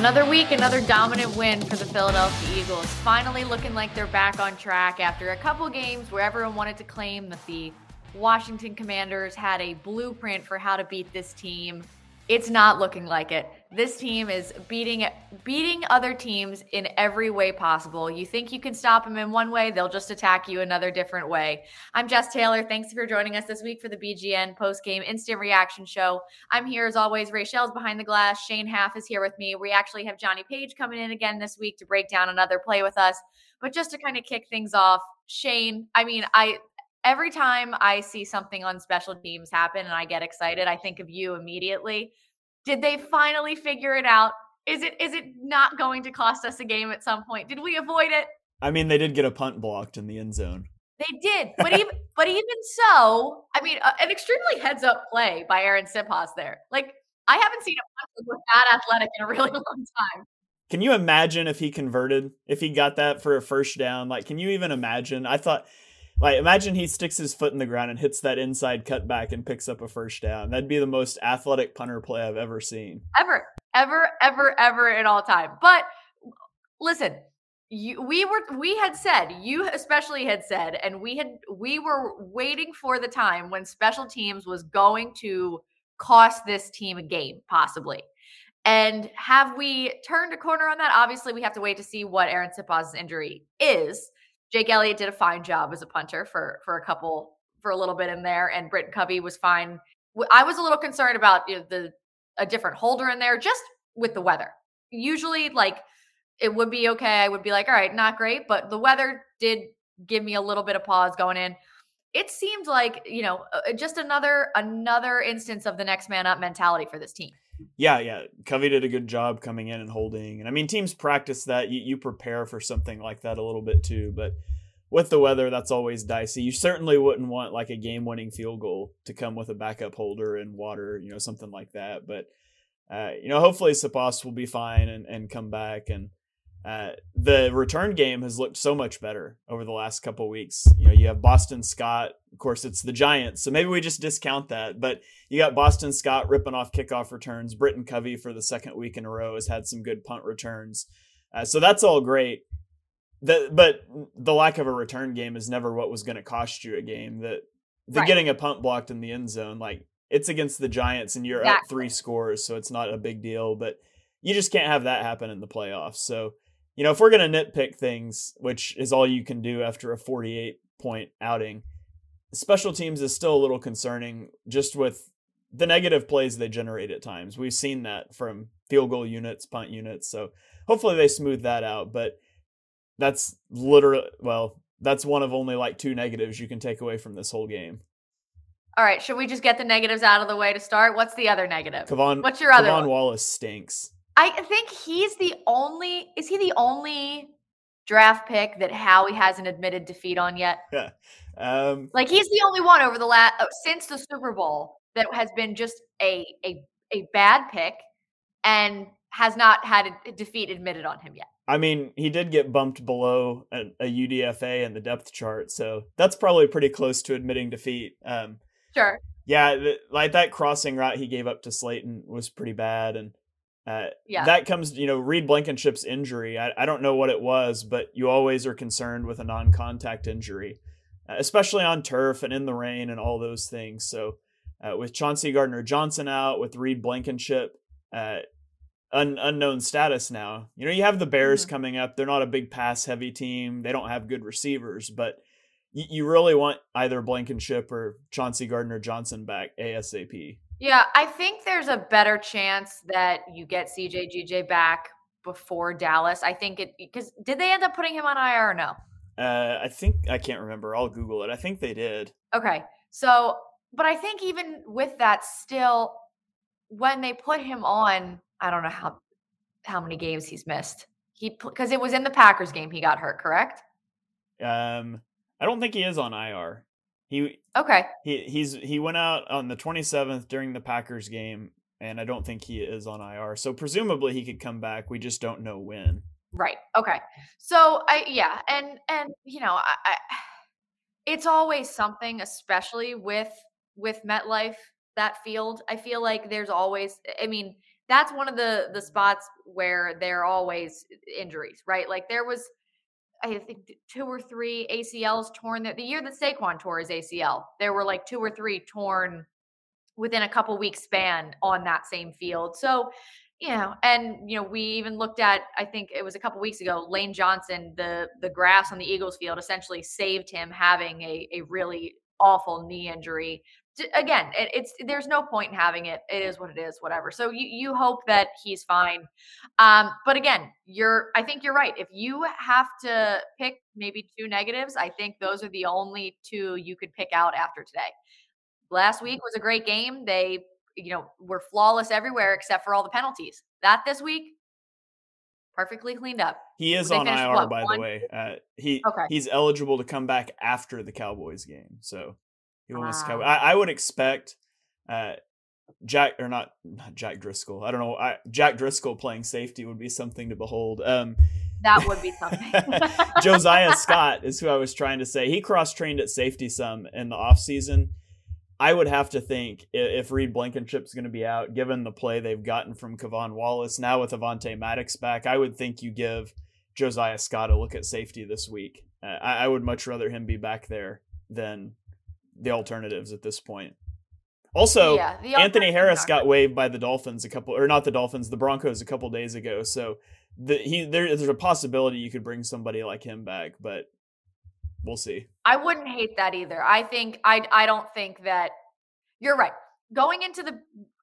Another week, another dominant win for the Philadelphia Eagles. Finally looking like they're back on track after a couple games where everyone wanted to claim that the Washington Commanders had a blueprint for how to beat this team. It's not looking like it. This team is beating beating other teams in every way possible. You think you can stop them in one way, they'll just attack you another different way. I'm Jess Taylor. Thanks for joining us this week for the BGN post game instant reaction show. I'm here as always. Rachel's behind the glass. Shane Haff is here with me. We actually have Jonny Page coming in again this week to break down another play with us. But just to kind of kick things off, Shane, I mean, I every time I see something on special teams happen and I get excited, I think of you immediately. Did they finally figure it out? Is it is it not going to cost us a game at some point? Did we avoid it? I mean, they did get a punt blocked in the end zone. They did, but even but even so, I mean, uh, an extremely heads up play by Arryn Siposs there. Like I haven't seen a punt with that athletic in a really long time. Can you imagine if he converted? If he got that for a first down? Like, can you even imagine? I thought like, imagine he sticks his foot in the ground and hits that inside cutback and picks up a first down. That'd be the most athletic punter play I've ever seen. Ever, ever, ever, ever in all time. But listen, you, we were we had said you especially had said and we had we were waiting for the time when special teams was going to cost this team a game possibly and have we turned a corner on that obviously we have to wait to see what Arryn siposs's injury is Jake Elliott did a fine job as a punter for for a couple for a little bit in there, and Britton Covey was fine. I was a little concerned about you know, the a different holder in there just with the weather. Usually, like it would be okay. I would be like, all right, not great, but the weather did give me a little bit of pause going in. It seemed like you know uh, just another another instance of the next man up mentality for this team. Yeah, yeah. Covey did a good job coming in and holding. And I mean, teams practice that. You, you prepare for something like that a little bit too. But with the weather, that's always dicey. You certainly wouldn't want like a game winning field goal to come with a backup holder and water, you know, something like that. But, uh, you know, hopefully Siposs will be fine and, and come back. And uh, the return game has looked so much better over the last couple weeks. You know, you have Boston Scott. Of course, it's the Giants, so maybe we just discount that. But you got Boston Scott ripping off kickoff returns. Britton Covey for the second week in a row has had some good punt returns. Uh, so that's all great. The, but the lack of a return game is never what was going to cost you a game. That the right. getting a punt blocked in the end zone, like it's against the Giants and you're exactly. up three scores, so it's not a big deal. But you just can't have that happen in the playoffs. So you know, if we're going to nitpick things, which is all you can do after a 48 point outing, special teams is still a little concerning just with the negative plays they generate at times. We've seen that from field goal units, punt units. So hopefully they smooth that out. But that's literally, well, that's one of only like two negatives you can take away from this whole game. All right, should we just get the negatives out of the way to start? What's the other negative? K'Von, What's your other one? Wallace stinks. I think he's the only. Is he the only draft pick that Howie hasn't admitted defeat on yet? Yeah. Um, like he's the only one over the last uh, since the Super Bowl that has been just a a a bad pick and has not had a defeat admitted on him yet. I mean, he did get bumped below a, a UDFA in the depth chart, so that's probably pretty close to admitting defeat. Um, sure. Yeah, the, like that crossing route he gave up to Slayton was pretty bad, and Uh, yeah. That comes, you know, Reed Blankenship's injury. I, I don't know what it was, but you always are concerned with a non contact injury, uh, especially on turf and in the rain and all those things. So, uh, with Chauncey Gardner Johnson out, with Reed Blankenship, uh, un- unknown status now. You know, you have the Bears mm-hmm. coming up. They're not a big pass heavy team, they don't have good receivers, but you really want either Blankenship or Chauncey Gardner Johnson back ASAP. Yeah, I think there's a better chance that you get CJ GJ back before Dallas. I think it because did they end up putting him on IR or no? Uh, I think I can't remember. I'll Google it. I think they did. Okay, so but I think even with that, still, when they put him on, I don't know how how many games he's missed. He because it was in the Packers game he got hurt, correct? Um, I don't think he is on IR. He okay. He he's he went out on the 27th during the Packers game, and I don't think he is on IR. So presumably he could come back. We just don't know when. Right. Okay. So I yeah, and and you know I, I it's always something, especially with with MetLife that field. I feel like there's always. I mean, that's one of the the spots where there are always injuries, right? Like there was I think two or three ACLs torn. The, the year that Saquon tore his ACL, there were like two or three torn within a couple weeks span on that same field. So, you know, and you know, we even looked at I think it was a couple weeks ago, Lane Johnson, the the grass on the Eagles field essentially saved him having a a really awful knee injury again, it, it's there's no point in having it. It is what it is, whatever. So you you hope that he's fine. Um, but again, you're I think you're right. If you have to pick maybe two negatives, I think those are the only two you could pick out after today. Last week was a great game. They you know were flawless everywhere except for all the penalties. That this week perfectly cleaned up. He is on IR, what, by one? the way. Uh, he okay. he's eligible to come back after the Cowboys game. So wow. cover. I, I would expect uh, Jack or not not Jack Driscoll. I don't know. I, Jack Driscoll playing safety would be something to behold. Um, that would be something. Josiah Scott is who I was trying to say. He cross trained at safety some in the off season. I would have to think if Reed Blankenship's going to be out, given the play they've gotten from K'Von Wallace, now with Avonte Maddox back, I would think you give Josiah Scott a look at safety this week. Uh, I, I, would much rather him be back there than the alternatives at this point. Also, yeah, Anthony Harris got waived by the Dolphins a couple, or not the Dolphins, the Broncos a couple days ago. So the, he there, there's a possibility you could bring somebody like him back, but we'll see. I wouldn't hate that either. I think I I don't think that you're right. Going into the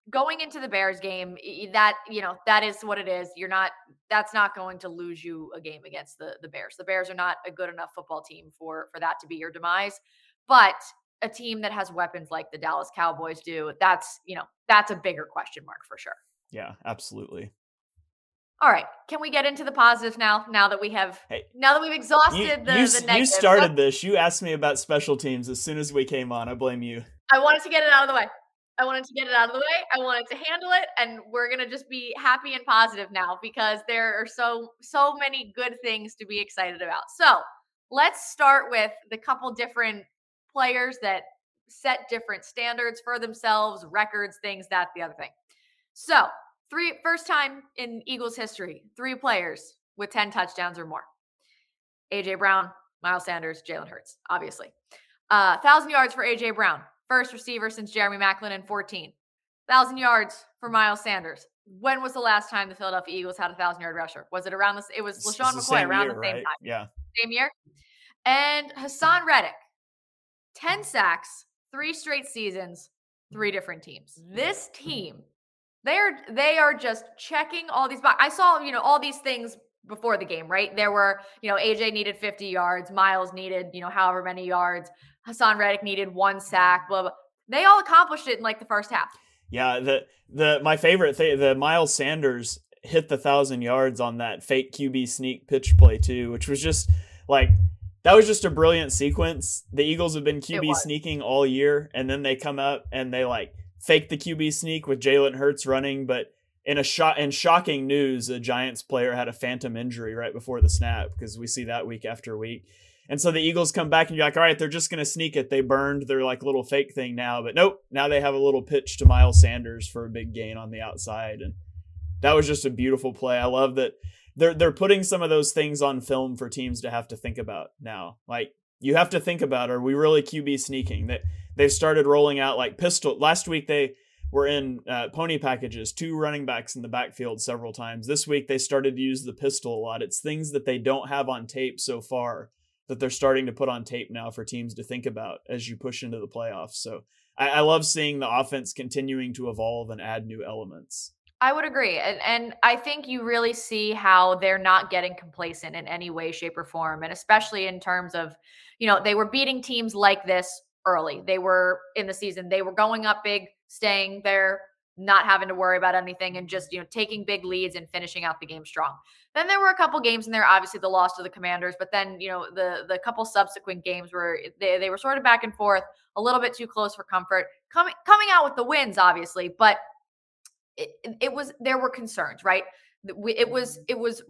going into the Bears game, that you know that is what it is. You're not that's not going to lose you a game against the the Bears. The Bears are not a good enough football team for for that to be your demise. But a team that has weapons like the Dallas Cowboys do, that's, you know, that's a bigger question mark for sure. Yeah, absolutely. All right, can we get into the positives now? Now that we have, hey, now that we've exhausted you, the, you, the negatives. You started this. You asked me about special teams as soon as we came on. I blame you. I wanted to get it out of the way. I wanted to get it out of the way. I wanted to handle it, and we're gonna just be happy and positive now because there are so so many good things to be excited about. So let's start with the couple different players that set different standards for themselves, records, things, that, the other thing. So, three first time in Eagles history, three players with 10 touchdowns or more. AJ Brown, Miles Sanders, Jalen Hurts, obviously. Uh, thousand yards for AJ Brown, first receiver since Jeremy Maclin in 14. Thousand yards for Miles Sanders. When was the last time the Philadelphia Eagles had a thousand yard rusher? Was it around this? It was LeSean McCoy around year, the same right? time. Yeah. Same year. And Haason Reddick, 10 sacks, three straight seasons, three mm. different teams. This mm. team, they're they are just checking all these boxes. I saw, you know, all these things before the game, right? There were, you know, AJ needed 50 yards, Miles needed, you know, however many yards, Haason Reddick needed one sack, blah blah. They all accomplished it in like the first half. Yeah, the the my favorite thing, the Miles Sanders hit the thousand yards on that fake QB sneak pitch play too, which was just like that was just a brilliant sequence. The Eagles have been QB sneaking all year, and then they come up and they like fake the QB sneak with Jalen Hurts running, but in a shot in shocking news, a Giants player had a phantom injury right before the snap because we see that week after week. And so the Eagles come back and you're like, all right, they're just going to sneak it. They burned their like little fake thing now, but nope. Now they have a little pitch to Miles Sanders for a big gain on the outside, and that was just a beautiful play. I love that they're they're putting some of those things on film for teams to have to think about now. Like you have to think about are we really QB sneaking? That they've started rolling out like pistol. Last week they were in uh, pony packages, two running backs in the backfield several times. This week they started to use the pistol a lot. It's things that they don't have on tape so far that they're starting to put on tape now for teams to think about as you push into the playoffs. So I, I love seeing the offense continuing to evolve and add new elements. I would agree. And and I think you really see how they're not getting complacent in any way, shape, or form. And especially in terms of, you know, they were beating teams like this early. They were in the season, they were going up big, staying there, not having to worry about anything, and just, you know, taking big leads and finishing out the game strong. Then there were a couple games in there, obviously the loss to the commanders, but then, you know, the the couple subsequent games where they, they were sort of back and forth, a little bit too close for comfort. Coming coming out with the wins, obviously, but it, it was there were concerns, right? It was it was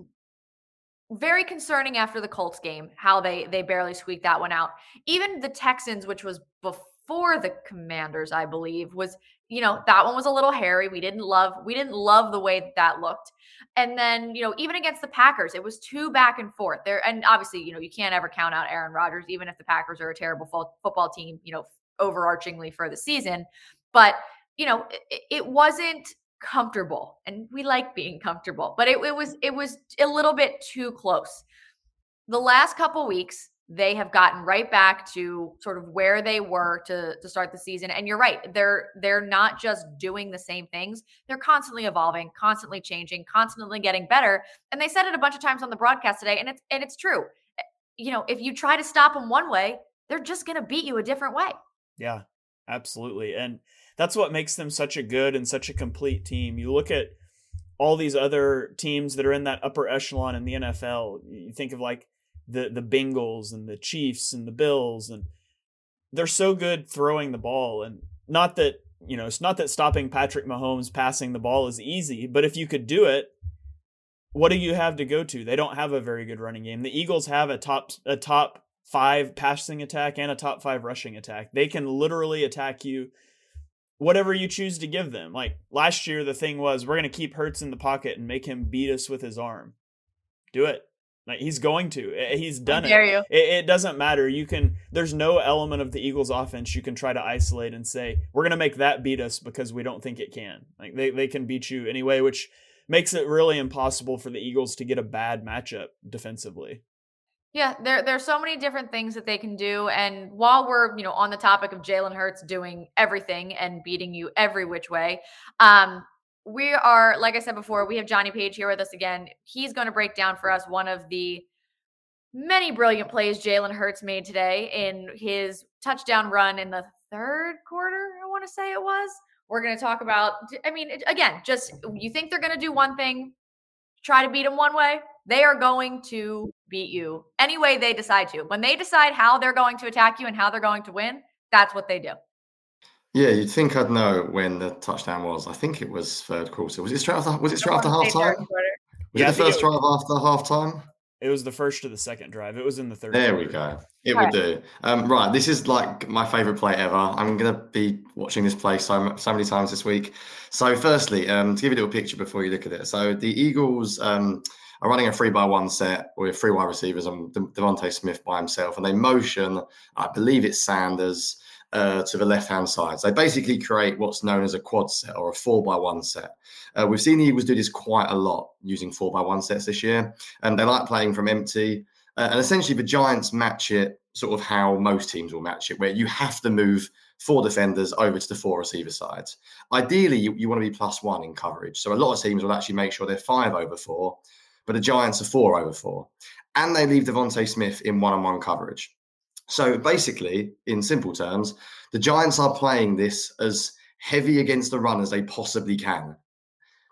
very concerning after the Colts game how they they barely squeaked that one out. Even the Texans, which was before the Commanders, I believe, was you know that one was a little hairy. We didn't love we didn't love the way that, that looked. And then you know even against the Packers, it was two back and forth there. And obviously you know you can't ever count out Aaron Rodgers, even if the Packers are a terrible fo- football team, you know overarchingly for the season. But you know it, it wasn't comfortable and we like being comfortable but it, it was it was a little bit too close. The last couple weeks they have gotten right back to sort of where they were to to start the season and you're right they're they're not just doing the same things they're constantly evolving constantly changing constantly getting better and they said it a bunch of times on the broadcast today and it's and it's true. Eh, you know if you try to stop them one way they're just going to beat you a different way. Yeah absolutely and that's what makes them such a good and such a complete team. You look at all these other teams that are in that upper echelon in the NFL. You think of like the the Bengals and the Chiefs and the Bills and they're so good throwing the ball and not that you know it's not that stopping Patrick Mahomes passing the ball is easy, but if you could do it, what do you have to go to? They don't have a very good running game. The Eagles have a top a top 5 passing attack and a top 5 rushing attack. They can literally attack you whatever you choose to give them. Like last year, the thing was we're going to keep Hurts in the pocket and make him beat us with his arm. Do it. Like he's going to. He's done it. it. it. doesn't matter. You can. There's no element of the Eagles' offense you can try to isolate and say we're going to make that beat us because we don't think it can. Like they they can beat you anyway, which makes it really impossible for the Eagles to get a bad matchup defensively. Yeah, there there's so many different things that they can do. And while we're, you know, on the topic of Jalen Hurts doing everything and beating you every which way, um, we are, like I said before, we have Jonny Page here with us again. He's going to break down for us one of the many brilliant plays Jalen Hurts made today in his touchdown run in the third quarter, I want to say it was. We're going to talk about, I mean, again, just you think they're going to do one thing, try to beat them one way, they are going to beat you any way they decide to. When they decide how they're going to attack you and how they're going to win, that's what they do. Yeah, you'd think I'd know when the touchdown was. I think it was third quarter. Was it straight after? Was it straight after half time? Was yeah, it the first drive after half time? It was the first to the second drive. It was in the third. There quarter. we go. It would do. Um, right, this is like my favorite play ever. I'm gonna be watching this play so so many times this week. So, firstly, um, to give you a little picture before you look at it. So the Eagles. Um, are running a three by one set with three wide receivers and DeVonta Smith by himself, and they motion, I believe it's Sanders, uh, to the left hand side. So they basically create what's known as a quad set or a four by one set. Uh, we've seen the Eagles do this quite a lot using four by one sets this year, and they like playing from empty. Uh, and essentially, the Giants match it sort of how most teams will match it, where you have to move four defenders over to the four receiver sides. Ideally, you, you want to be plus one in coverage. So a lot of teams will actually make sure they're five over four but the Giants are four over four. And they leave DeVonta Smith in one on one coverage. So basically, in simple terms, the Giants are playing this as heavy against the run as they possibly can.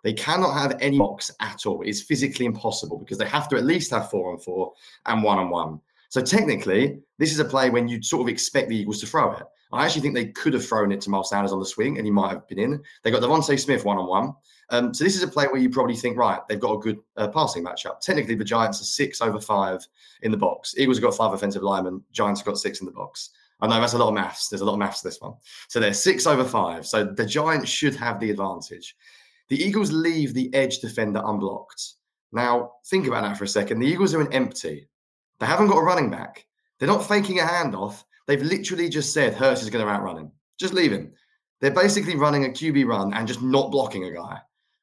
They cannot have any box at all. It's physically impossible because they have to at least have four on four and one on one. So technically, this is a play when you sort of expect the Eagles to throw it. I actually think they could have thrown it to Miles Sanders on the swing and he might have been in. They got DeVonta Smith one on one. So this is a play where you probably think, right, they've got a good uh, passing matchup. Technically, the Giants are six over five in the box. Eagles have got five offensive linemen. Giants have got six in the box. I know that's a lot of maths. There's a lot of maths to this one. So they're six over five. So the Giants should have the advantage. the Eagles leave the edge defender unblocked. Now, think about that for a second. The Eagles are an empty. They haven't got a running back. They're not faking a handoff. They've literally just said Hurts is going to outrun him. Just leave him. They're basically running a QB run and just not blocking a guy,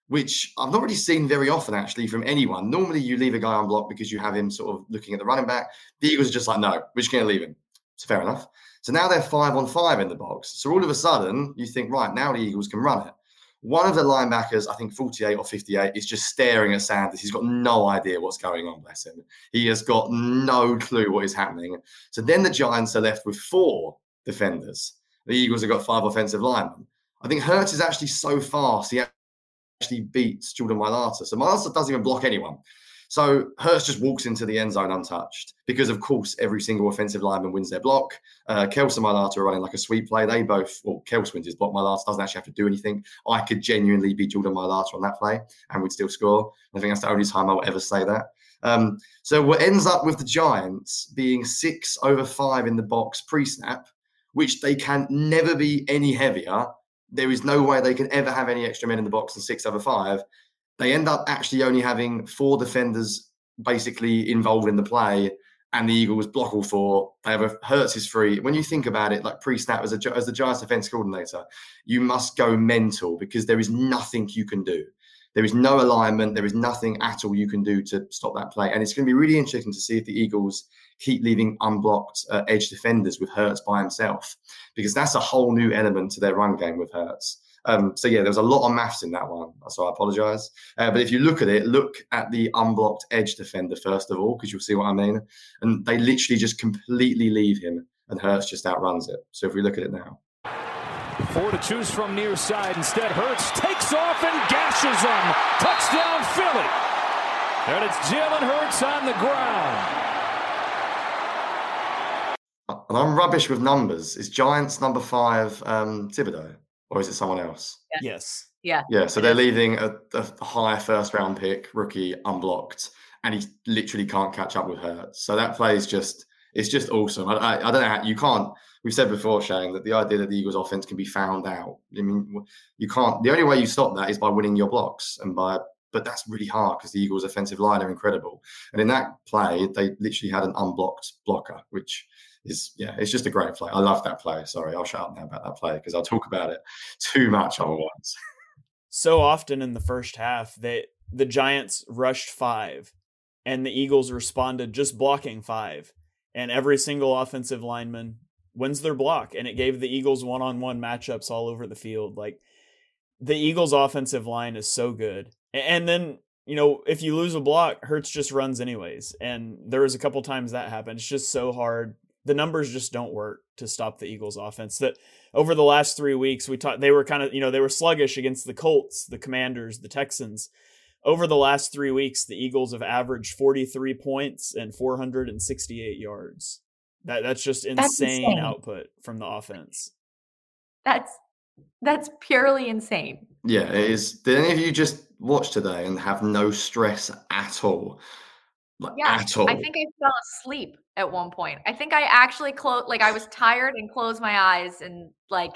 which I've not really seen very often actually from anyone. Normally, you leave a guy unblocked because you have him sort of looking at the running back. The Eagles are just like, no, we're just going to leave him. It's fair enough. So now they're five on five in the box. So all of a sudden, you think, right, now the Eagles can run it. One of the linebackers, I think 48 or 58, is just staring at Sanders. He's got no idea what's going on, bless him. He has got no clue what is happening. So then the Giants are left with four defenders. The Eagles have got five offensive linemen. I think Hurts is actually so fast, he actually beats Jordan Mailata. So Mailata doesn't even block anyone. So Hurts just walks into the end zone untouched because, of course, every single offensive lineman wins their block. Uh, Kelce and Mailata are running like a sweep play. They both, well, Kelce wins his block. Mailata doesn't actually have to do anything. I could genuinely be Jordan Mailata on that play and we'd still score. I think that's the only time I'll ever say that. Um, so what ends up with the Giants being six over five in the box pre-snap, which they can never be any heavier. There is no way they can ever have any extra men in the box than six over five. They end up actually only having four defenders basically involved in the play, and the Eagles block all four. They have a Hurts is free. When you think about it, like pre-snap as a as the Giants defense coordinator, you must go mental because there is nothing you can do. There is no alignment. There is nothing at all you can do to stop that play. And it's going to be really interesting to see if the Eagles keep leaving unblocked uh, edge defenders with Hurts by himself, because that's a whole new element to their run game with Hurts. Um, so yeah, there was a lot of maths in that one. So I apologise. Uh, but if you look at it, look at the unblocked edge defender first of all, because you'll see what I mean. And they literally just completely leave him, and Hurts just outruns it. So if we look at it now. Four to choose from near side. Instead, Hurts takes off and gashes them. Touchdown, Philly. And it's Jalen Hurts on the ground. And I'm rubbish with numbers. Is Giants number five um, Thibodeaux? Or is it someone else? Yes. Yeah. Yeah. So they're leaving a, a high first round pick, rookie, unblocked, and he literally can't catch up with her. So that play is just it's just awesome. I, I, I, don't know how you can't. We've said before, Shane, that the idea that the Eagles' offense can be found out. I mean, you can't. The only way you stop that is by winning your blocks and by. But that's really hard because the Eagles' offensive line are incredible. And in that play, they literally had an unblocked blocker, which is yeah, it's just a great play. I love that play. Sorry, I'll shut up now about that play because I'll talk about it too much once. So often in the first half, they the Giants rushed five, and the Eagles responded just blocking five, and every single offensive lineman wins their block, and it gave the Eagles one on one matchups all over the field. Like the Eagles' offensive line is so good, and then you know, if you lose a block, Hurts just runs anyways. And there was a couple times that happened. It's just so hard the numbers just don't work to stop the Eagles offense. That over the last three weeks, we talked they were kind of, you know, they were sluggish against the Colts, the Commanders, the Texans. Over the last three weeks, the Eagles have averaged 43 points and 468 yards. That that's just insane, that's insane. output from the offense. That's that's purely insane. Yeah, it is. Did any of you just watch today and have no stress at all? Yeah, at all? I think I fell asleep at one point. I think I actually closed, like I was tired and closed my eyes and like,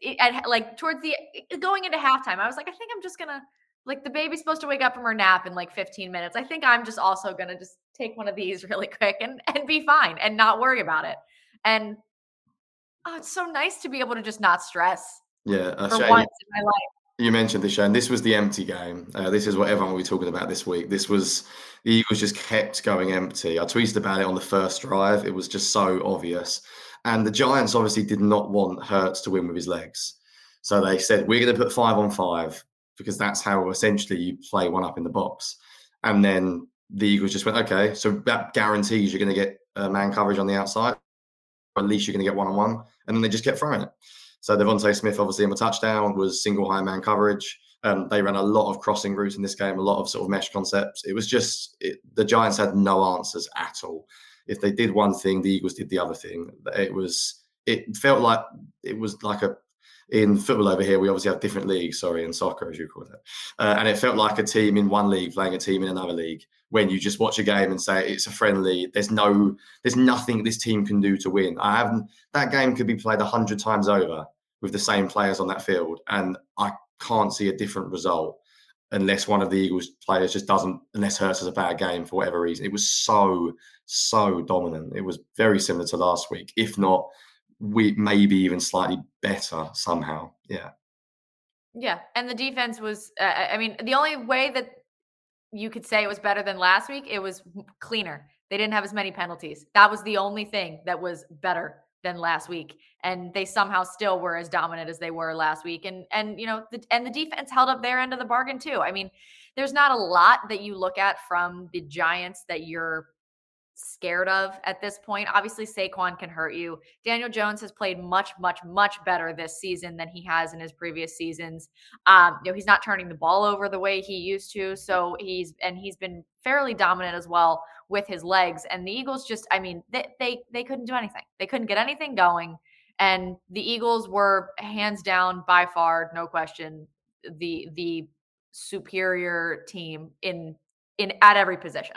it, at, like towards the going into halftime, I was like, I think I'm just gonna like the baby's supposed to wake up from her nap in like 15 minutes. I think I'm just also gonna just take one of these really quick and and be fine and not worry about it. And oh, it's so nice to be able to just not stress. Yeah, for once in my life. You mentioned this, Shane. This was the empty game. Uh, this is what everyone will be talking about this week. This was the Eagles just kept going empty. I tweeted about it on the first drive. It was just so obvious. And the Giants obviously did not want Hurts to win with his legs. So they said, we're going to put five on five because that's how essentially you play one up in the box. And then the Eagles just went, okay, so that guarantees you're going to get uh, man coverage on the outside. Or at least you're going to get one on one. And then they just kept throwing it. So DeVonta Smith, obviously, in the touchdown was single high man coverage. Um, they ran a lot of crossing routes in this game, a lot of sort of mesh concepts. It was just it, the Giants had no answers at all. If they did one thing, the Eagles did the other thing. It was it felt like it was like a in football over here, we obviously have different leagues, sorry, in soccer, as you call it. Uh, and it felt like a team in one league playing a team in another league when you just watch a game and say it's a friendly, there's no, there's nothing this team can do to win. I haven't, that game could be played a hundred times over with the same players on that field. And I can't see a different result unless one of the Eagles players just doesn't, unless Hurts has a bad game for whatever reason. It was so, so dominant. It was very similar to last week, if not, we maybe even slightly better somehow. Yeah. Yeah, and the defense was. Uh, I mean, the only way that you could say it was better than last week, it was cleaner. They didn't have as many penalties. That was the only thing that was better than last week, and they somehow still were as dominant as they were last week. And and you know, the, and the defense held up their end of the bargain too. I mean, there's not a lot that you look at from the Giants that you're scared of at this point. Obviously, Saquon can hurt you. Daniel Jones has played much, much, much better this season than he has in his previous seasons. Um, you know, he's not turning the ball over the way he used to. So he's and he's been fairly dominant as well with his legs. And the Eagles just, I mean, they they, they couldn't do anything. They couldn't get anything going. And the Eagles were hands down by far, no question, the the superior team in in at every position.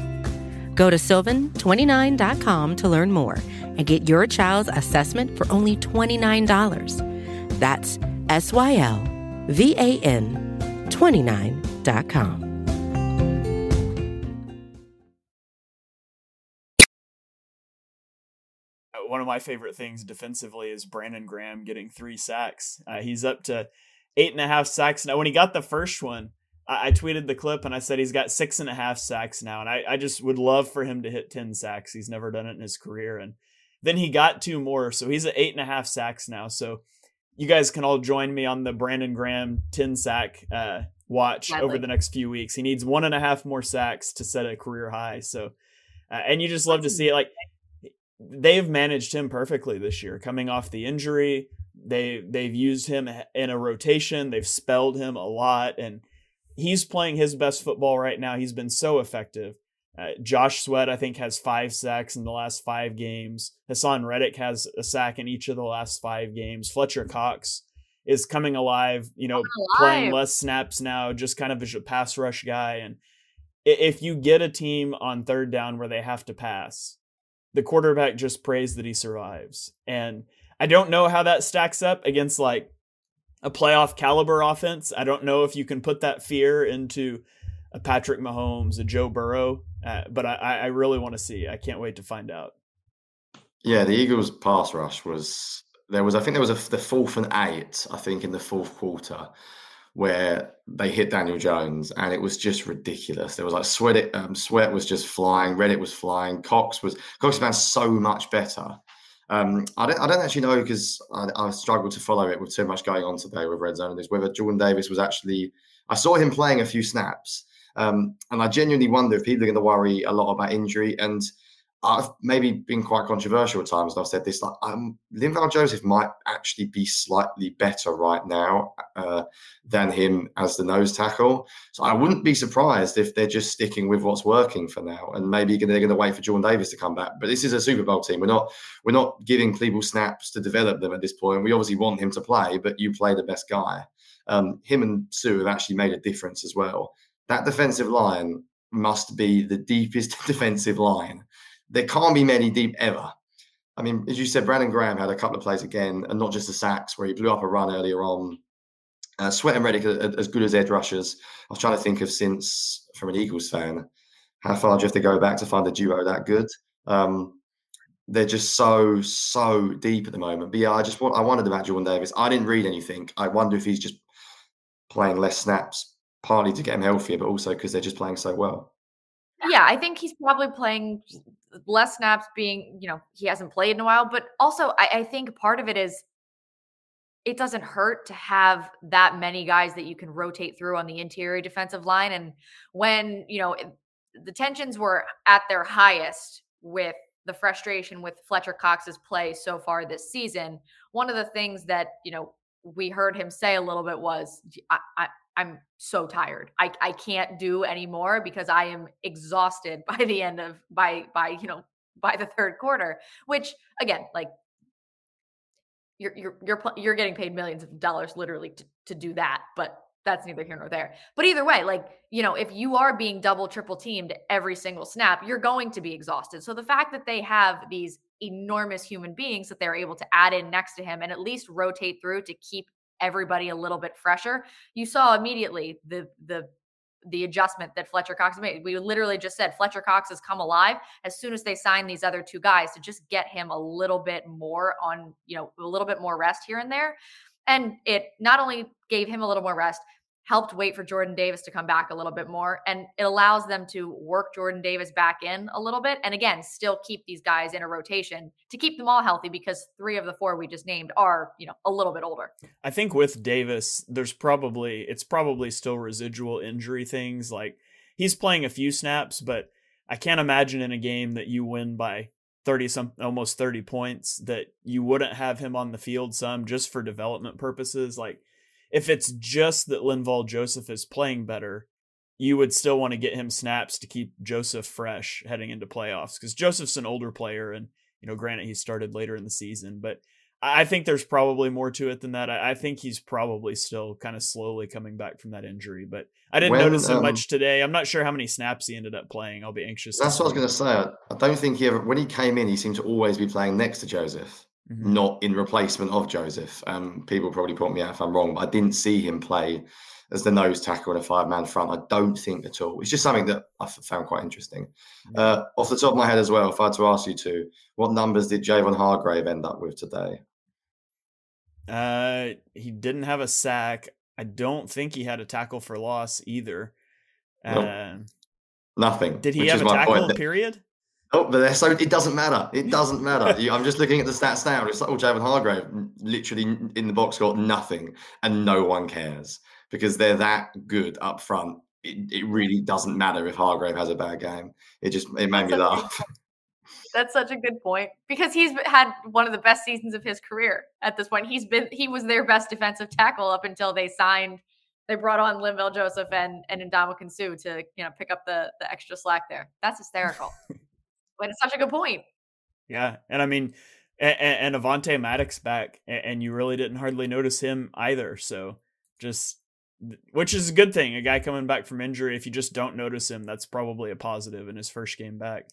Go to sylvan29.com to learn more and get your child's assessment for only $29. That's S Y L V A N 29.com. One of my favorite things defensively is Brandon Graham getting three sacks. Uh, he's up to eight and a half sacks now. When he got the first one, I, I, tweeted the clip and I said he's got six and a half sacks now, and I, I just would love for him to hit ten sacks. He's never done it in his career, and then he got two more, so he's at eight and a half sacks now. So you guys can all join me on the Brandon Graham ten sack uh, watch Gladly. over the next few weeks. He needs one and a half more sacks to set a career high. So, uh, and you just love to see it. Like they've managed him perfectly this year, coming off the injury. They they've used him in a rotation. They've spelled him a lot, and he's playing his best football right now. He's been so effective. Uh, Josh Sweat, I think, has five sacks in the last five games. Haason Reddick has a sack in each of the last five games. Fletcher Cox is coming alive, you know, alive. playing less snaps now, just kind of a pass rush guy. And if you get a team on third down where they have to pass, the quarterback just prays that he survives. And I don't know how that stacks up against like a playoff caliber offense. I don't know if you can put that fear into a Patrick Mahomes, a Joe Burrow, uh, but I, I really want to see. I can't wait to find out. Yeah, the Eagles' pass rush was there was I think there was a, the fourth and eight I think in the fourth quarter where they hit Daniel Jones and it was just ridiculous. There was like sweat, um, sweat was just flying, Reddick was flying, Cox was Cox was so much better. Um, I don't, I don't actually know because I, struggled to follow it with too much going on today with Red Zone. Is whether Jordan Davis was actually. I saw him playing a few snaps, um, and I genuinely wonder if people are going to worry a lot about injury. And I've maybe been quite controversial at times, and I've said this: like, um, Linval Joseph might actually be slightly better right now uh, than him as the nose tackle. So I wouldn't be surprised if they're just sticking with what's working for now, and maybe they're going to wait for Jordan Davis to come back. But this is a Super Bowl team. We're not we're not giving people snaps to develop them at this point. We obviously want him to play, but you play the best guy. Um, him and Suh have actually made a difference as well. That defensive line must be the deepest defensive line there can't be many deep ever. I mean, as you said, Brandon Graham had a couple of plays again, and not just the sacks where he blew up a run earlier on. Uh, Sweat and Reddick as good as edge rushers. I was trying to think of since from an Eagles fan, how far do you have to go back to find a duo that good? Um, they're just so so deep at the moment. But yeah, I just want I wondered about Jordan Davis. I didn't read anything. I wonder if he's just playing less snaps partly to get him healthier, but also because they're just playing so well. Yeah, I think he's probably playing less snaps being, you know, he hasn't played in a while. But also, I, I think part of it is it doesn't hurt to have that many guys that you can rotate through on the interior defensive line. And when, you know, the tensions were at their highest with the frustration with Fletcher Cox's play so far this season, one of the things that, you know, we heard him say a little bit was, I, I, I'm so tired. I, I can't do anymore because I am exhausted by the end of by by you know by the third quarter. Which again, like you're you're you're you're getting paid millions of dollars literally to, to do that, but that's neither here nor there. But either way, like, you know, if you are being double, triple teamed every single snap, you're going to be exhausted. So the fact that they have these enormous human beings that they're able to add in next to him and at least rotate through to keep everybody a little bit fresher, you saw immediately the the the adjustment that Fletcher Cox made. We literally just said Fletcher Cox has come alive as soon as they signed these other two guys to just get him a little bit more on, you know, a little bit more rest here and there. And it not only gave him a little more rest, helped wait for Jordan Davis to come back a little bit more. And it allows them to work Jordan Davis back in a little bit. And again, still keep these guys in a rotation to keep them all healthy because three of the four we just named are, you know, a little bit older. I think with Davis, there's probably, it's probably still residual injury things. Like he's playing a few snaps, but I can't imagine in a game that you win by 30 some almost 30 points that you wouldn't have him on the field some just for development purposes. Like, if it's just that Linval Joseph is playing better, you would still want to get him snaps to keep Joseph fresh heading into playoffs because Joseph's an older player, and you know, granted he started later in the season, but I think there's probably more to it than that. I think he's probably still kind of slowly coming back from that injury, but I didn't when, notice him um, much today. I'm not sure how many snaps he ended up playing. I'll be anxious. That's what I was going to say. I don't think he ever, when he came in, he seemed to always be playing next to Joseph mm-hmm. not in replacement of Joseph. Um, people probably point me out if I'm wrong, but I didn't see him play as the nose tackle in a five man front. I don't think at all. It's just something that I found quite interesting. Mm-hmm. Uh, off the top of my head as well, if I had to ask you to, what numbers did Javon Hargrave end up with today? Uh, he didn't have a sack. I don't think he had a tackle for loss either. Nope. Uh, Nothing. Did he have a tackle? Period. Oh, but so it doesn't matter. It doesn't matter. I'm just looking at the stats now. It's like, oh, Javon Hargrave mm, literally in the box got nothing, and no one cares because they're that good up front. It, it really doesn't matter if Hargrave has a bad game. It just it made That's me laugh. That's such a good point because he's had one of the best seasons of his career at this point. He's been he was their best defensive tackle up until they signed. They brought on Linval Joseph and and Ndamukong Suh to you know pick up the the extra slack there. That's hysterical. But it's such a good point. Yeah, and I mean, and, and Avonte Maddox back, and you really didn't hardly notice him either. So just, which is a good thing. A guy coming back from injury, if you just don't notice him, that's probably a positive in his first game back.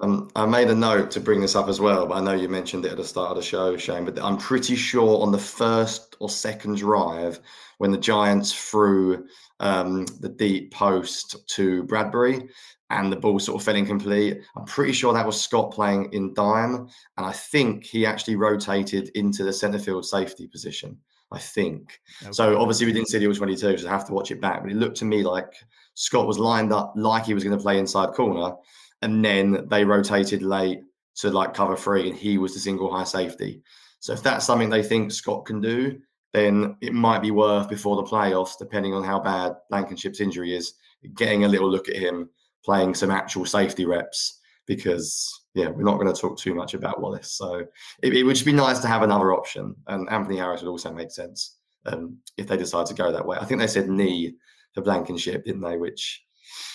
Um, I made a note to bring this up as well, but I know you mentioned it at the start of the show, Shane. But I'm pretty sure on the first or second drive, when the Giants threw um, the deep post to Bradbury, and the ball sort of fell incomplete. I'm pretty sure that was Scott playing in dime, and I think he actually rotated into the centre field safety position. I think. Okay. So obviously we didn't see the all 22, so I have to watch it back. But it looked to me like Scott was lined up like he was going to play inside corner, and then they rotated late to like cover three, and he was the single high safety. So if that's something they think Scott can do, then it might be worth before the playoffs, depending on how bad Blankenship's injury is, getting a little look at him playing some actual safety reps because yeah, we're not going to talk too much about Wallace. So it, it, would just be nice to have another option, and Anthony Harris would also make sense um, if they decide to go that way. I think they said knee for Blankenship, didn't they? Which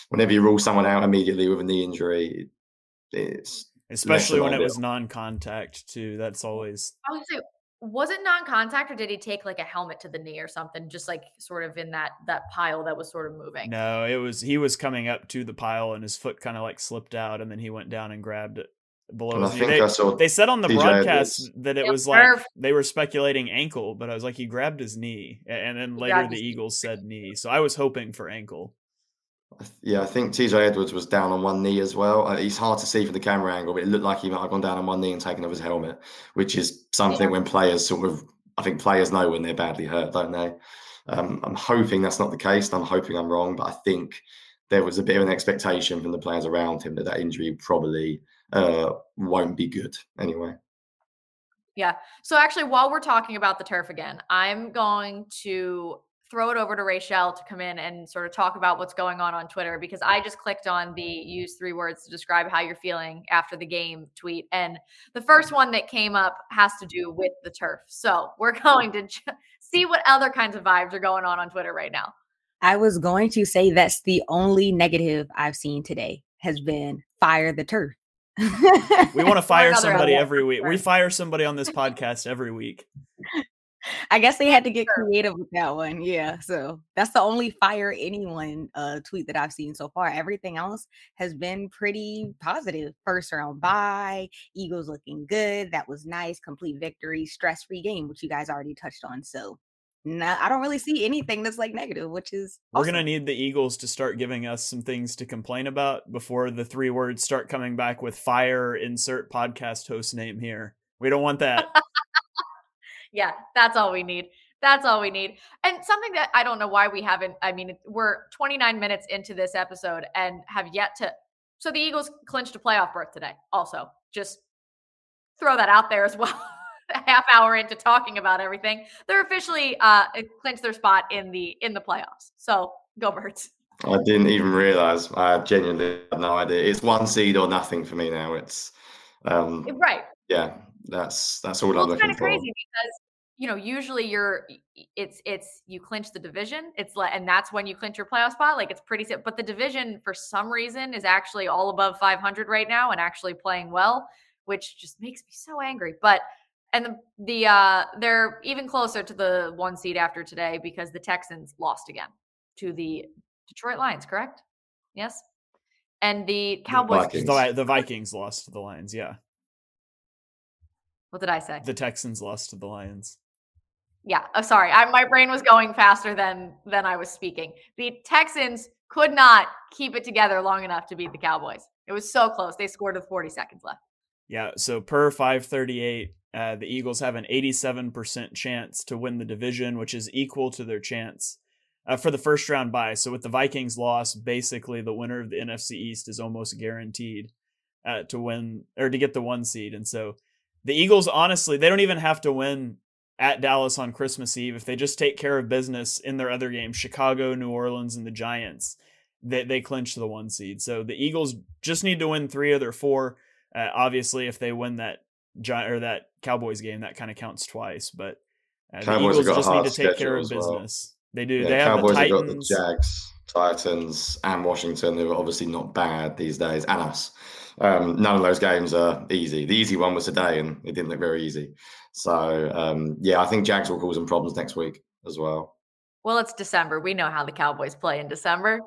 whenever you rule someone out immediately with a knee injury, it's especially when it was non-contact too. That's always. I would say was it non-contact or did he take like a helmet to the knee or something just like sort of in that that pile that was sort of moving no it was he was coming up to the pile and his foot kind of like slipped out and then he went down and grabbed it below his knee. They, they, said on the DJ broadcast that it was like they were speculating ankle but i was like he grabbed his knee and then later the eagles said knee so i was hoping for ankle yeah, I think TJ Edwards was down on one knee as well. Uh, he's hard to see from the camera angle, but it looked like he might have gone down on one knee and taken off his helmet, which is something yeah. when players sort of, I think players know when they're badly hurt, don't they? Um, I'm hoping that's not the case. I'm hoping I'm wrong, but I think there was a bit of an expectation from the players around him that that injury probably uh, won't be good anyway. Yeah. So actually, while we're talking about the turf again, I'm going to throw it over to Rachel to come in and sort of talk about what's going on on Twitter because I just clicked on the use three words to describe how you're feeling after the game tweet. And the first one that came up has to do with the turf. So we're going to see what other kinds of vibes are going on on Twitter right now. I was going to say that's the only negative I've seen today has been fire the turf. we want to fire somebody every week. We fire somebody on this podcast every week. I guess they had to get creative with that one. Yeah. So that's the only fire anyone uh tweet that I've seen so far. Everything else has been pretty positive. First round bye, Eagles looking good. That was nice. Complete victory, stress-free game, which you guys already touched on. So nah, I don't really see anything that's like negative, which is we're awesome. gonna need the Eagles to start giving us some things to complain about before the three words start coming back with fire. Insert podcast host name here. We don't want that. Yeah, that's all we need. That's all we need. And something that I don't know why we haven't, I mean, we're 29 minutes into this episode and have yet to. So the Eagles clinched a playoff berth today, also. Just throw that out there as well. a half hour into talking about everything, they're officially uh clinched their spot in the in the playoffs. So go birds. I didn't even realize. I genuinely had no idea. It's one seed or nothing for me now. It's um right. Yeah, that's that's all well, I'm looking kind of for. crazy because you know, usually you're it's it's you clinch the division. It's like and that's when you clinch your playoff spot. Like it's pretty simple. But the division for some reason is actually all above 500 right now and actually playing well, which just makes me so angry. But and the, the uh they're even closer to the one seed after today because the Texans lost again to the Detroit Lions, correct? Yes. And the Cowboys the Vikings, the Vikings lost to the Lions, yeah. What did I say? The Texans lost to the Lions. Yeah oh, sorry I, my brain was going faster than than i was speaking. The texans could not keep it together long enough to beat the cowboys. It was so close they scored with 40 seconds left. Yeah so per 538 uh, the eagles have an 87% chance to win the division which is equal to their chance uh, for the first round bye. So with the vikings loss basically the winner of the nfc east is almost guaranteed uh, to win or to get the one seed. And so the eagles honestly they don't even have to win at Dallas on Christmas Eve, if they just take care of business in their other games, Chicago, New Orleans, and the Giants, they, they clinch the one seed. So the Eagles just need to win three of their four. Uh, obviously, if they win that Giant or that Cowboys game, that kind of counts twice. But uh, the Eagles just need to take care of business. Well. They do. Yeah, they have Cowboys the Titans. Have got the Jags, Titans, and Washington, who are obviously not bad these days, and us. Um, none of those games are easy. The easy one was today, and it didn't look very easy. So um, yeah, I think Jags will cause some problems next week as well. Well, it's December. We know how the Cowboys play in December.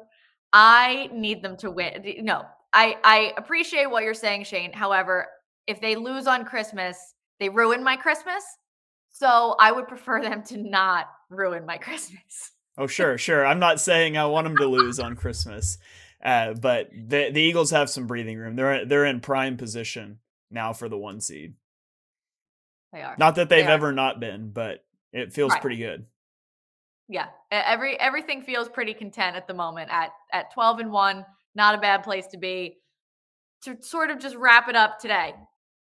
I need them to win. No, I I appreciate what you're saying, Shane. However, if they lose on Christmas, they ruin my Christmas. So I would prefer them to not ruin my Christmas. Oh, sure, sure. I'm not saying I want them to lose on Christmas, uh, but the the Eagles have some breathing room. They're they're in prime position now for the one seed. They are. Not that they've they ever not been, but it feels right. pretty good. Yeah. Every everything feels pretty content at the moment at at 12 and 1, not a bad place to be. To sort of just wrap it up today.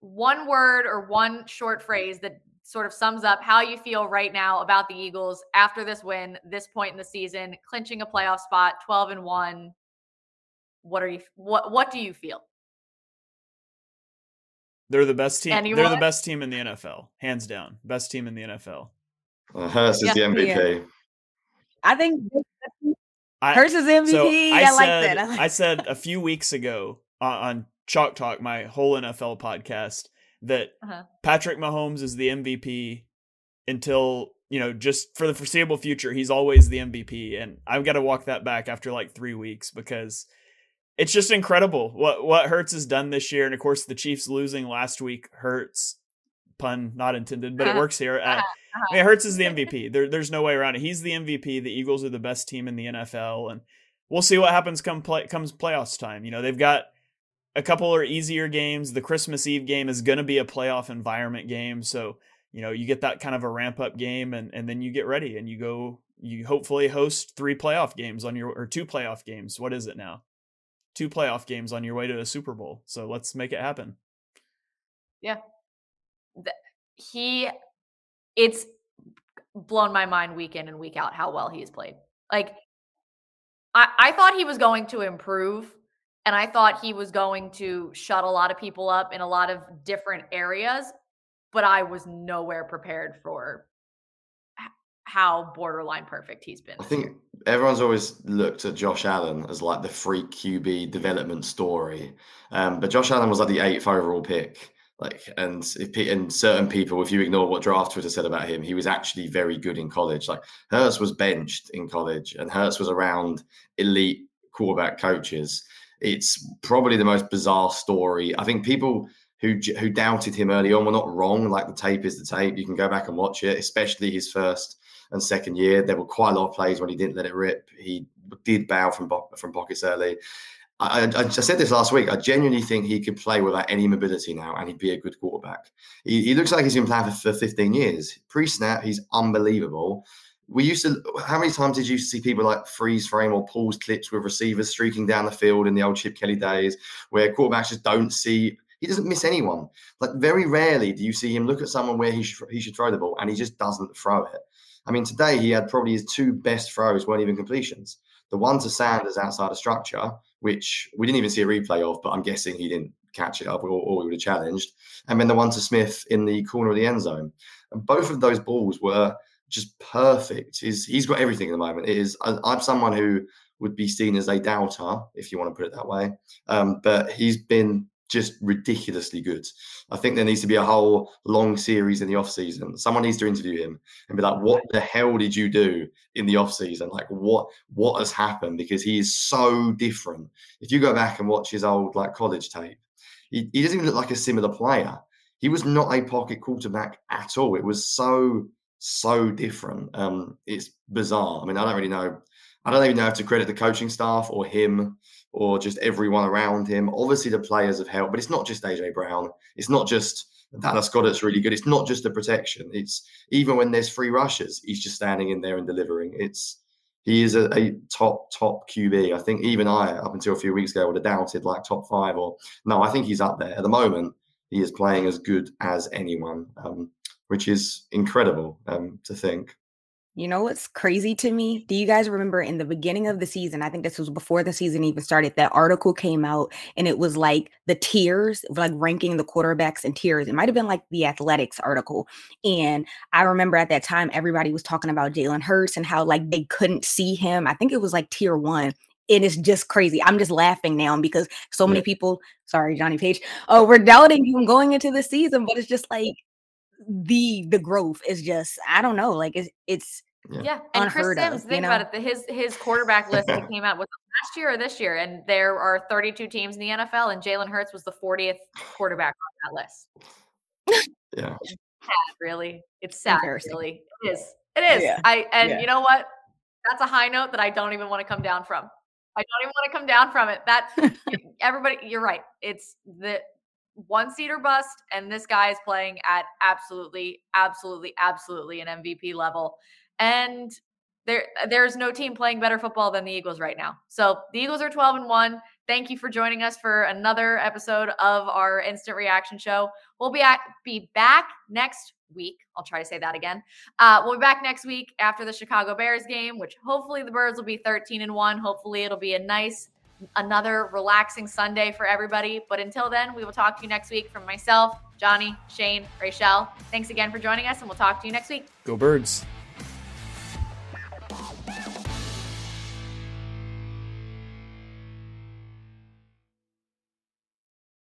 One word or one short phrase that sort of sums up how you feel right now about the Eagles after this win, this point in the season, clinching a playoff spot, 12 and 1. What are you what what do you feel? They're the best team. Anyone? They're the best team in the NFL, hands down. Best team in the NFL. Uh, Hurts is yeah, the MVP. I think Hurts is MVP. So I, I, like said, that. I, like I said a few weeks ago on, on Chalk Talk, my whole NFL podcast, that uh-huh. Patrick Mahomes is the MVP until you know just for the foreseeable future. He's always the MVP, and I've got to walk that back after like three weeks because it's just incredible what what Hurts has done this year, and of course the Chiefs losing last week hurts. Pun not intended, but it works here. Uh, uh-huh. I mean, Hurts is the MVP. There, there's no way around it. He's the MVP. The Eagles are the best team in the NFL, and we'll see what happens come play comes playoffs time. You know they've got a couple of easier games. The Christmas Eve game is going to be a playoff environment game, so you know you get that kind of a ramp up game, and and then you get ready and you go you hopefully host three playoff games on your or two playoff games. What is it now? Two playoff games on your way to a Super Bowl. So let's make it happen. Yeah. He it's blown my mind week in and week out how well he's played. Like I, I thought he was going to improve and I thought he was going to shut a lot of people up in a lot of different areas, but I was nowhere prepared for how borderline perfect he's been. I think everyone's always looked at Josh Allen as like the freak QB development story, um, but Josh Allen was like the eighth overall pick. Like, and if and certain people, if you ignore what draft Twitter said about him, he was actually very good in college. Like Hurts was benched in college, and Hurts was around elite quarterback coaches. It's probably the most bizarre story. I think people who who doubted him early on were not wrong. Like the tape is the tape. You can go back and watch it, especially his first and second year. There were quite a lot of plays when he didn't let it rip. He did bow from from pockets early. I, I, I, said this last week. I genuinely think he could play without any mobility now, and he'd be a good quarterback. He, he looks like he's been playing for, for 15 years. Pre-snap, he's unbelievable. We used to. How many times did you see people like freeze frame or pause clips with receivers streaking down the field in the old Chip Kelly days, where quarterbacks just don't see? He doesn't miss anyone. Like very rarely do you see him look at someone where he should, he should throw the ball, and he just doesn't throw it. I mean, today he had probably his two best throws weren't even completions. The one to Sanders outside of structure, which we didn't even see a replay of, but I'm guessing he didn't catch it up or, or he would have challenged. And then the one to Smith in the corner of the end zone. And both of those balls were just perfect. He's, he's got everything at the moment. It is I'm someone who would be seen as a doubter, if you want to put it that way. Um, but he's been just ridiculously good. I think there needs to be a whole long series in the off season. Someone needs to interview him and be like, "What the hell did you do in the off season? Like, what what has happened?" Because he is so different. If you go back and watch his old like college tape, he, he doesn't even look like a similar player. He was not a pocket quarterback at all. It was so so different. Um, it's bizarre. I mean, I don't really know. I don't even know if to credit the coaching staff or him or just everyone around him. Obviously, the players have helped, but it's not just AJ Brown. It's not just Dallas Goedert's really good. It's not just the protection. It's even when there's free rushes, he's just standing in there and delivering. It's he is a, a, top top QB. I think even I, up until a few weeks ago, would have doubted like top five or no. I think he's up there at the moment. He is playing as good as anyone, um, which is incredible um, to think. You know what's crazy to me? Do you guys remember in the beginning of the season? I think this was before the season even started. That article came out and it was like the tiers, like ranking the quarterbacks in tiers. It might have been like the athletics article. And I remember at that time, everybody was talking about Jalen Hurts and how like they couldn't see him. I think it was like tier one. And It is just crazy. I'm just laughing now because so many people, sorry, Jonny Page, oh, we're doubting him going into the season, but it's just like the the growth is just I don't know, like it's it's yeah. yeah. And Chris Sims, of, think you know? about it. The, his his quarterback list that came out was last year or this year, and there are 32 teams in the NFL, and Jalen Hurts was the 40th quarterback on that list. Yeah. It's sad, really. It's sad, really. It is. It is. Yeah. I and yeah. you know what? That's a high note that I don't even want to come down from. I don't even want to come down from it. That everybody, you're right. It's the one seater bust, and this guy is playing at absolutely, absolutely, absolutely an MVP level. And there there's no team playing better football than the Eagles right now. So the Eagles are 12 and 1. Thank you for joining us for another episode of our instant reaction show. We'll be at, be back next week. I'll try to say that again. Uh, we'll be back next week after the Chicago Bears game, which hopefully the Birds will be 13 and 1. Hopefully it'll be a nice another relaxing Sunday for everybody. But until then, we will talk to you next week from myself, Jonny, Shane, Rachel. Thanks again for joining us, and we'll talk to you next week. Go Birds.